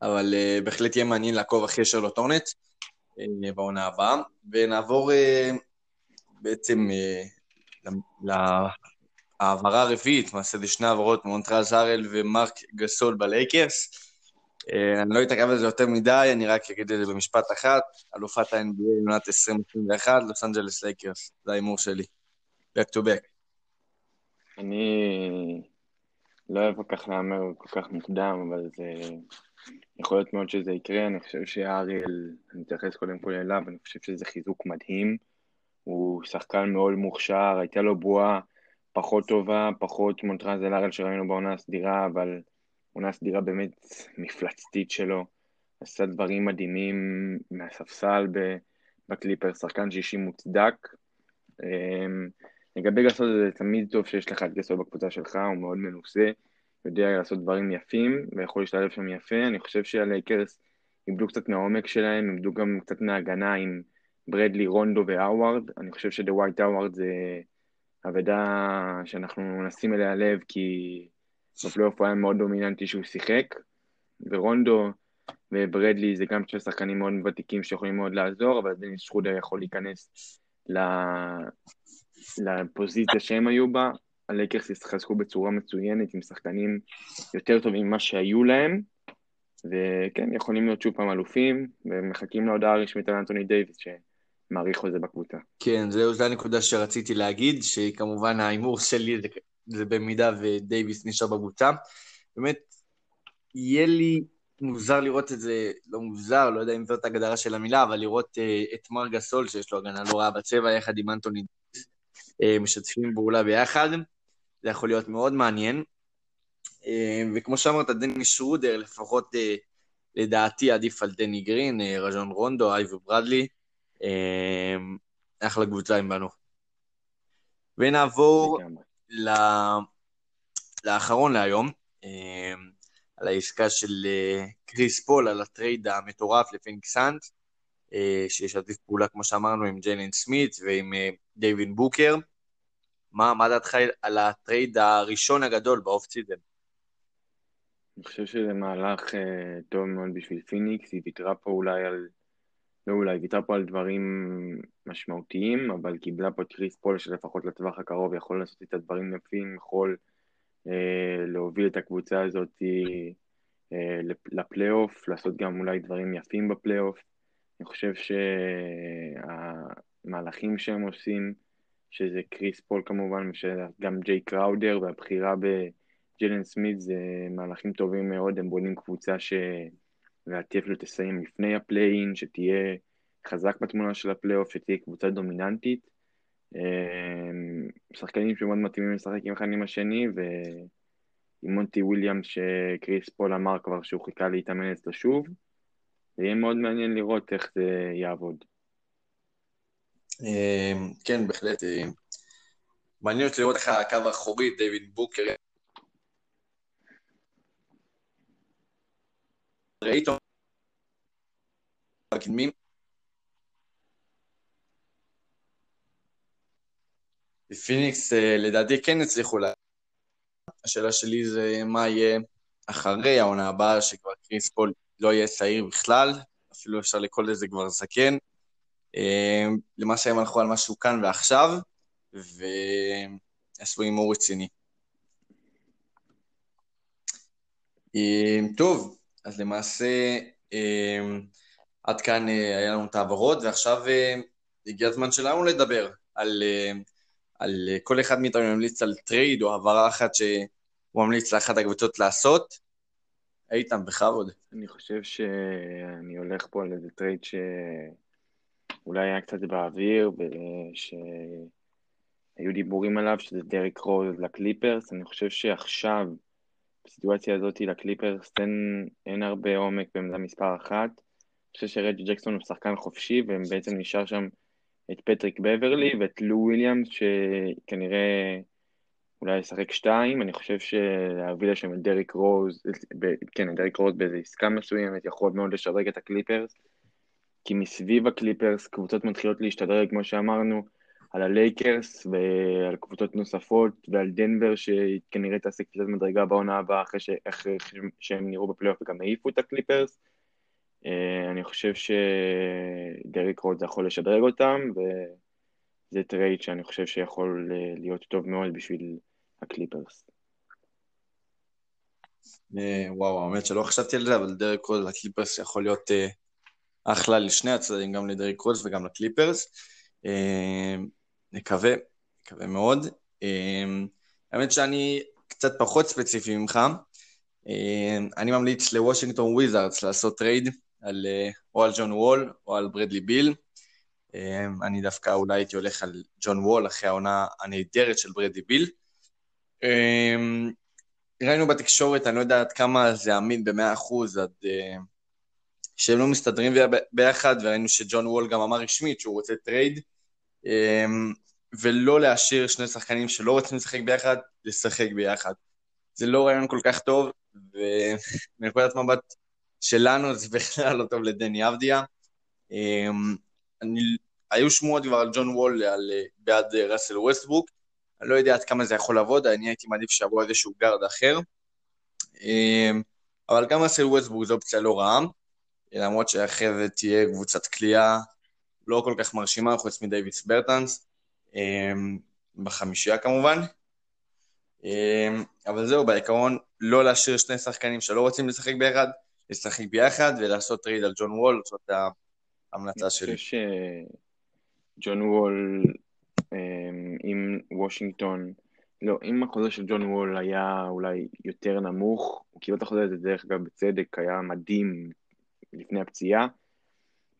אבל uh, בהחלט יהיה מעניין לעקוב אחרי שרלוט הורנט uh, בעונה הבאה, ונעבור בעצם אה, העברה רביעית, למעשה זה שני העברות, מונטרז הארל ומרק גסול בלייקרס. אה, אני לא אתעכב על זה יותר מדי, אני רק אגיד את זה במשפט אחת, אלופת ה-NBA לעונת 2021, לוס אנג'לס לייקרס, זה ההימור שלי. back to back. אני לא אוהב כל כך להמר כל כך מוקדם, אבל זה... יכול להיות מאוד שזה יקרה, אני חושב שהארל, אני אתייחס קודם כל אליו, אני חושב שזה חיזוק מדהים. הוא שחקן מאוד מוכשר, הייתה לו בועה פחות טובה, פחות מונטרז אלארל שראינו בעונה הסדירה, אבל עונה הסדירה באמת מפלצתית שלו. עשה דברים מדהימים מהספסל בקליפר, שחקן שישי מוצדק. אמ, לגבי גסות זה תמיד טוב שיש לך את גסות בקבוצה שלך, הוא מאוד מנוסה, יודע לעשות דברים יפים ויכול להשתלב שם יפה. אני חושב שהלייקרס איבדו קצת מהעומק שלהם, איבדו גם קצת מההגנה עם ברדלי, רונדו והאווארד. אני חושב שדווייט האווארד זה אבדה שאנחנו נשים אליה לב, כי בפלייאוף היה מאוד דומיננטי שהוא שיחק, ורונדו וברדלי זה גם שני שחקנים מאוד ותיקים שיכולים מאוד לעזור, אבל דניס שרודר יכול להיכנס לפוזיציה שהם היו בה, הלייקרס ישחקו בצורה מצוינת עם שחקנים יותר טובים ממה שהיו להם, וכן, יכולים להיות שוב פעם אלופים, ומחכים להודעה רשמית על אנטוני דייוויס שמאריך את החוזה בקבוצה. כן, זהו, זו הנקודה שרציתי להגיד, שכמובן ההימור שלי זה, זה במידה ודייוויס נשאר בקבוצה. באמת, יהיה לי מוזר לראות את זה, לא מוזר, לא יודע אם זאת הגדרה של המילה, אבל לראות אה, את מארק גסול, שיש לו הגנה לא רעה בצבע, יחד עם אנטוני דייוויס, אה, משתפים פעולה ביחד. זה יכול להיות מאוד מעניין. אה, וכמו שאמרת, דניס שרודר, לפחות אה, לדעתי עדיף על דני גרין, אה, רג'ון רונדו, אייברי ברדלי. אחלה קבוצה עם בנו. ונעבור לאחרון להיום, על העסקה של קריס פול, על הטרייד המטורף לפיניקס סאנס, שישתף פעולה, כמו שאמרנו, עם ג'יילן סמית ועם דייווין בוקר. מה, מה דעתך על הטרייד הראשון הגדול ב off season? אני חושב שזה מהלך טוב מאוד בשביל פיניקס, היא ויתרה פה אולי על, לא אולי, ויתרה פה על דברים משמעותיים, אבל קיבלה פה את קריס פול שלפחות לטווח הקרוב יכול לעשות את הדברים יפים, יכול אה, להוביל את הקבוצה הזאת אה, לפלייאוף, לעשות גם אולי דברים יפים בפלייאוף. אני חושב שהמהלכים שהם עושים, שזה קריס פול כמובן, גם ג'יי קראודר והבחירה בג'לן סמית זה מהלכים טובים מאוד, הם בונים קבוצה שלדעתי אפילו תסיים לפני ה play-in, שתהיה חזק בתמונה של הפלייאוף, שתהיה קבוצה דומיננטית. אמ, שחקנים שמאוד מתאימים לשחק עם אחד עם השני, ועם מונטי וויליאמס שקריס פול אמר כבר שהוא חיכה להתאמן אצלו שוב. זה יהיה מאוד מעניין לראות איך זה יעבוד. אמ, כן, בהחלט. מעניין אותי לראות איך הקו האחורי, דיוויד בוקר. ראית בקדמים? פיניקס אה, לדעתי כן הצליחו לה... השאלה שלי זה מה יהיה אחרי העונה הבאה, שכבר קריס פול לא יהיה צעיר בכלל, אפילו אפשר לקרוא לזה כבר זקן. אמ, למעשה הם הלכו על משהו כאן ועכשיו, ועשו הימור רציני. אמ, טוב, אז למעשה אמ, עד כאן אה, היה לנו את העברות, ועכשיו אה, הגיע הזמן שלנו לדבר על, אה, על כל אחד מאיתנו ממליץ על טרייד או העברה אחת שהוא ממליץ לאחת הקבוצות לעשות. איתן, בכבוד. אני חושב שאני הולך פה על איזה טרייד ש... אולי היה קצת באוויר, שהיו דיבורים עליו, שזה דריק רוז לקליפרס. אני חושב שעכשיו, בסיטואציה הזאת לקליפרס, אין, אין הרבה עומק בעמדה מספר אחת. אני חושב שרג'י ג'קסון הוא שחקן חופשי, ובעצם נשאר שם את פטריק בברלי ואת לו וויליאמס, שכנראה אולי ישחק שתיים. אני חושב שלהביא לשם את דריק רוז, כן, את דריק רוז באיזו עסקה מסוימת, יכול מאוד לשדרג את הקליפרס. כי מסביב הקליפרס קבוצות מתחילות להשתדרג, כמו שאמרנו, על הלייקרס ועל קבוצות נוספות ועל דנבר שכנראה תעשה קפיצת מדרגה בעונה הבאה אחרי, ש... אחרי שהם נראו בפלייאוף וגם העיפו את הקליפרס. אה, אני חושב שדריק רוז יכול לשדרג אותם וזה טרייד שאני חושב שיכול אה, להיות טוב מאוד בשביל הקליפרס. אה, וואו, האמת שלא חשבתי על זה, אבל דרק רוד לקליפרס יכול להיות אחלה לשני הצדדים, גם לדריק רוז וגם לקליפרס. אה, נקווה, נקווה מאוד. אה, האמת שאני קצת פחות ספציפי ממך. אה, אני ממליץ לוושינגטון וויזארדס לעשות טרייד על, או על ג'ון וול או על ברדלי ביל. אני דווקא אולי הייתי הולך על ג'ון וול אחרי העונה הנהדרת של ברדלי ביל. ראינו בתקשורת, אני לא יודע עד כמה זה אמין במאה אחוז, עד שהם לא מסתדרים ביחד, וראינו שג'ון וול גם אמר רשמית שהוא רוצה טרייד, אמ, ולא להשאיר שני שחקנים שלא רוצים לשחק ביחד, לשחק ביחד. זה לא רעיון כל כך טוב, ומנקודת מבט שלנו זה בכלל לא טוב לדני אבדיה. אמ, אני, היו שמועות כבר על ג'ון וול על, בעד ראסל ווסטבוק, אני לא יודע עד כמה זה יכול לעבוד, אני הייתי מעדיף שיבוא איזשהו גארד אחר. אמ, אבל גם ראסל ווסטבוק זו אופציה לא רעה. למרות שאחרי זה תהיה קבוצת קליעה לא כל כך מרשימה, חוץ מדייוויס ברטנס, אמ, בחמישייה כמובן. אבל זהו, בעיקרון, לא להשאיר שני שחקנים שלא רוצים לשחק ביחד, לשחק ביחד ולעשות trade על ג'ון וול, זאת ההמלצה שלי. אני חושב שג'ון וול עם וושינגטון, לא, אם החוזה של ג'ון וול היה אולי יותר נמוך, הוא קיבל את החוזה הזה דרך אגב בצדק, היה מדהים לפני הפציעה,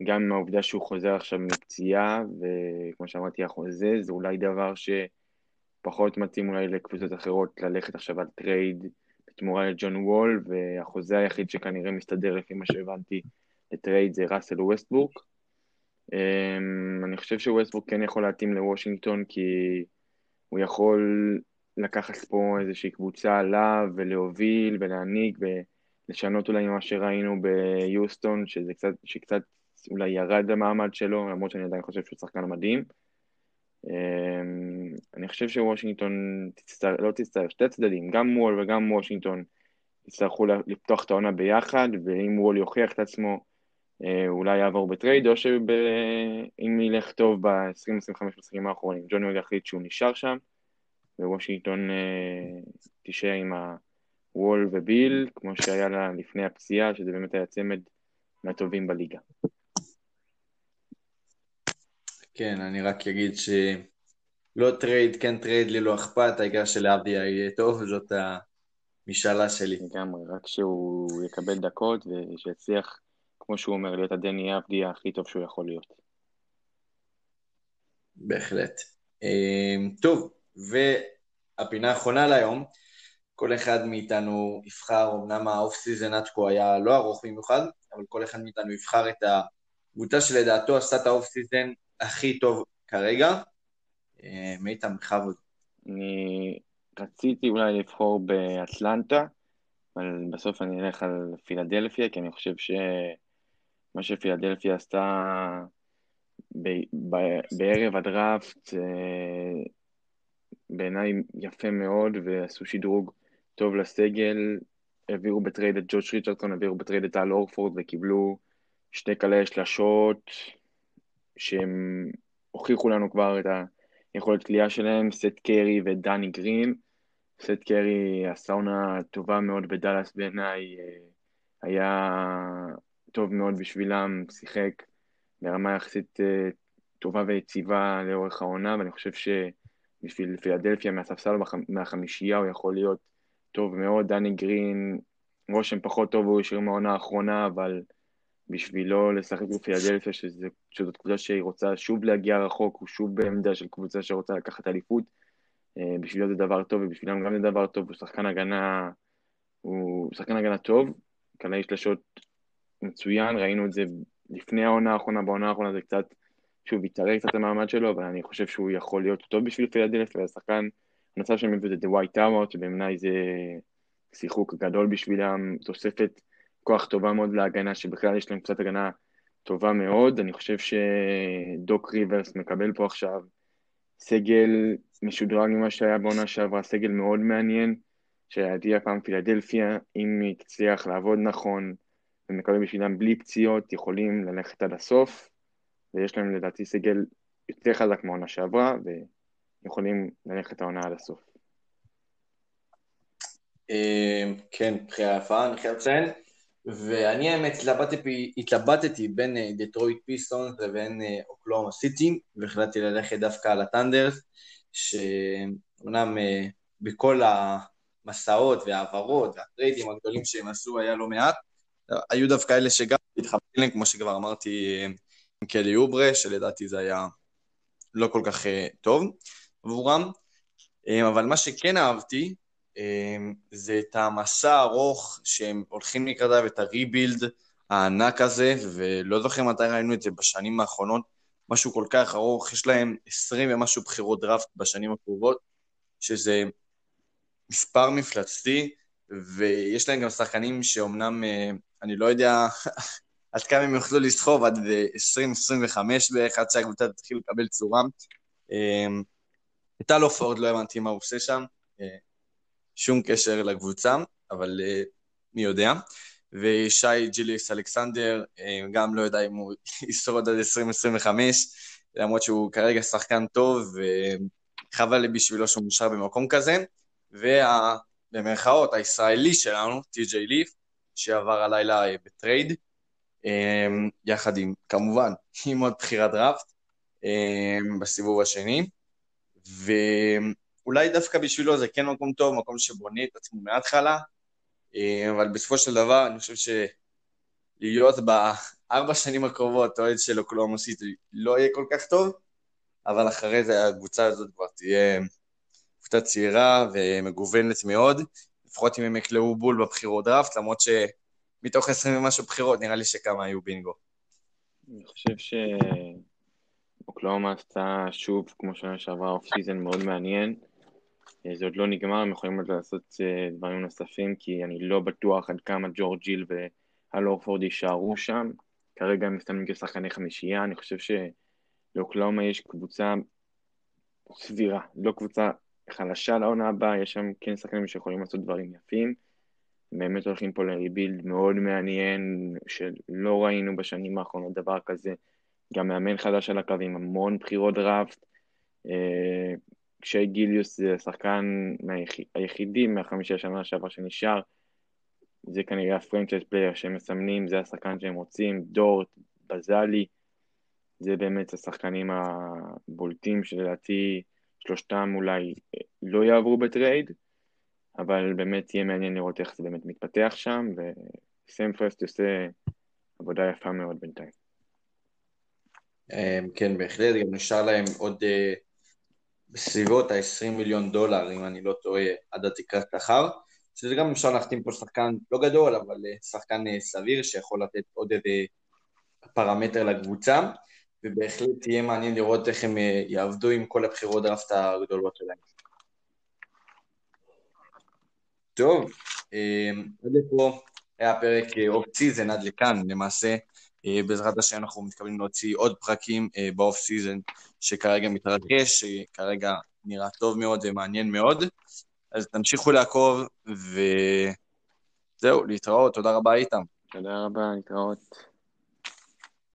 גם עם העובדה שהוא חוזר עכשיו מפציעה, וכמו שאמרתי, החוזה זה אולי דבר שפחות מתאים אולי לקבוצות אחרות ללכת עכשיו על trade בתמורה לג'ון וול, והחוזה היחיד שכנראה מסתדר לפי מה שהבנתי ל trade זה ראסל ווסטברוק. אמ, אני חושב שווסטברוק כן יכול להתאים לוושינגטון, כי הוא יכול לקחת פה איזושהי קבוצה עליו ולהוביל ולהנהיג ולשנות אולי ממה שראינו ביוסטון, שזה קצת, שקצת אולי ירד המעמד שלו, למרות שאני עדיין חושב שהוא שחקן מדהים. אמ, אני חושב שוושינגטון תצטר... לא תצטרך, שתי צדדים, גם וול וגם וושינגטון יצטרכו לפתוח את העונה ביחד, ואם וול יוכיח את עצמו, אה, אולי יעבור ב trade, או שאם ילך טוב ב-20-25 משחקים האחרונים, ג'ון וול יחליט שהוא נשאר שם, ווושינגטון אה, תישאר עם הוול וביל, כמו שהיה לה לפני הפציעה, שזה באמת היה צמד מהטובים בליגה. כן, אני רק אגיד שלא trade, כן trade, לי לא אכפת, העיקר שלאבדיה יהיה טוב, זאת המשאלה שלי. לגמרי, רק שהוא יקבל דקות ושיצליח, כמו שהוא אומר, להיות הדני אבדיה הכי טוב שהוא יכול להיות. בהחלט. אה, טוב, והפינה האחרונה להיום, כל אחד מאיתנו יבחר, אמנם ה off season עד כה היה לא ארוך במיוחד, אבל כל אחד מאיתנו יבחר את הקבוצה שלדעתו עשתה את ה off season הכי טוב כרגע. אה, מיטם, בכבוד. אני רציתי אולי לבחור באטלנטה, אבל בסוף אני אלך על פילדלפיה, כי אני חושב שמה שפילדלפיה עשתה ב- ב- בערב הדראפט, אה, בעיניי יפה מאוד, ועשו שדרוג טוב לסגל, העבירו ב trade את ג'וש ריצ'רדסון, העבירו ב trade את אל הורפורד וקיבלו שתי קלעי שלשות שהם הוכיחו לנו כבר את היכולת קליעה שלהם, סת' קרי ודני גרין. סת' קרי עשה עונה טובה מאוד בדאלאס בעיניי, אה, היה טוב מאוד בשבילם, שיחק ברמה יחסית אה, טובה ויציבה לאורך העונה, ואני חושב שבשביל פילדלפיה מהספסל מהחמישייה הוא יכול להיות טוב מאוד. דני גרין, רושם פחות טוב, הוא השאיר מהעונה האחרונה, אבל בשבילו לשחק בפילדלפיה, שזאת קבוצה שהיא רוצה שוב להגיע רחוק, הוא שוב בעמדה של קבוצה שרוצה לקחת אליפות, אה, בשבילו זה דבר טוב ובשבילם גם זה דבר טוב, הוא שחקן הגנה, הוא שחקן הגנה טוב, קלעי שלשות מצוין, ראינו את זה לפני העונה האחרונה, בעונה האחרונה זה קצת, שוב, התערער קצת המעמד שלו, אבל אני חושב שהוא יכול להיות טוב בשביל פילדלפיה, השחקן, המצב שהם הביאו זה ווייט טאווארט, שבעיניי זה שיחוק גדול בשבילם, תוספת כוח טובה מאוד להגנה, שבכלל יש להם קצת הגנה טובה מאוד. אני חושב שדוק ריברס מקבל פה עכשיו סגל משודרג ממה שהיה בעונה שעברה, סגל מאוד מעניין, שלדעתי הפעם פילדלפיה, אם היא תצליח לעבוד נכון ומקבל בשבילם בלי פציעות, יכולים ללכת עד הסוף, ויש להם לדעתי סגל יותר חזק מהעונה שעברה, ויכולים ללכת העונה עד הסוף. אה, כן, בחירה יפה, אני חייב לציין. ואני האמת התלבטתי, התלבטתי בין אה, דטרויט פיסטונס לבין אה, אוקלאומה סיטי, והחלטתי ללכת דווקא על הטנדרס, שאומנם אה, בכל המסעות וההעברות והטריידים הגדולים שהם עשו היה לא מעט, היו דווקא אלה שגם התחברתי להם, כמו שכבר אמרתי, עם קלי אוברה, שלדעתי זה היה לא כל כך טוב עבורם. אבל מה שכן אהבתי, זה את המסע הארוך שהם הולכים לקראתיו, את הריבילד הענק הזה, ולא זוכר מתי ראינו את זה בשנים האחרונות, משהו כל כך ארוך, יש להם 20 ומשהו בחירות דראפט בשנים הקרובות, שזה מספר מפלצתי, ויש להם גם שחקנים שאומנם, אה, אני לא יודע עד כמה הם יוכלו לסחוב, עד 2025 בערך, עד שהקבוצה תתחיל לקבל צורה. אמ, את טל אופורד לא הבנתי מה הוא עושה שם, אה, שום קשר לקבוצה, אבל uh, מי יודע. ושי ג'יליס אלכסנדר, uh, גם לא יודע אם הוא ישרוד עד 2025, למרות שהוא כרגע שחקן טוב, וחבל לי בשבילו שהוא נשאר במקום כזה. ובמרכאות הישראלי שלנו, טי.ג'יי ליף, שעבר הלילה ב trade, יחד עם, כמובן, עם עוד בחירת דראפט בסיבוב השני, ואולי דווקא בשבילו זה כן מקום טוב, מקום שבונה את עצמו מההתחלה, אבל בסופו של דבר אני חושב שלהיות בארבע שנים הקרובות אוהד של אוקלהומה סיטי לא יהיה כל כך טוב, אבל אחרי זה הקבוצה הזאת כבר תהיה קבוצה צעירה ומגוונת מאוד, לפחות אם הם יקלעו בול בבחירות דראפט, למרות שמתוך עשרים ומשהו בחירות נראה לי שכמה יהיו בינגו. אני חושב שאוקלהומה עשתה שוב, כמו שנה שעברה, off season מאוד מעניין. זה עוד לא נגמר, הם יכולים עוד לעשות אה, דברים נוספים, כי אני לא בטוח עד כמה ג'ורג' היל ואל הורפורד יישארו שם. כרגע הם מסתמנים כשחקני חמישייה, אני חושב שלאוקלאומה יש קבוצה סבירה, לא קבוצה חלשה לעונה הבאה, יש שם כן שחקנים שיכולים לעשות דברים יפים. באמת הולכים פה לריבילד מאוד מעניין, שלא ראינו בשנים האחרונות דבר כזה. גם מאמן חדש על הקו עם המון בחירות דראפט. אה, קשיי גיליוס זה השחקן היחידי מהחמישה שנה שעבר שנשאר. זה כנראה ה franchise player שהם מסמנים, זה השחקן שהם רוצים, דורט, בזלי, זה באמת השחקנים הבולטים שלדעתי שלושתם אולי לא יעברו ב trade, אבל באמת יהיה מעניין לראות איך זה באמת מתפתח שם, וסם פרסטי עושה עבודה יפה מאוד בינתיים. אמ, כן, בהחלט, גם נשאר להם עוד אה, בסביבות ה-20 מיליון דולר, אם אני לא טועה, עד התקרת שכר, שזה גם אפשר להחתים פה שחקן לא גדול, אבל אה, שחקן אה, סביר שיכול לתת עוד איזה פרמטר לקבוצה. ובהחלט יהיה מעניין לראות איך הם אה, יעבדו עם כל הבחירות דראפט הגדולות שלהם. טוב, עד לפה היה פרק off season עד לכאן, למעשה בעזרת השם אנחנו מתכוונים להוציא עוד פרקים ב off season שכרגע מתרגש, שכרגע נראה טוב מאוד ומעניין מאוד, אז תמשיכו לעקוב וזהו, להתראות, תודה רבה איתם. תודה רבה, להתראות.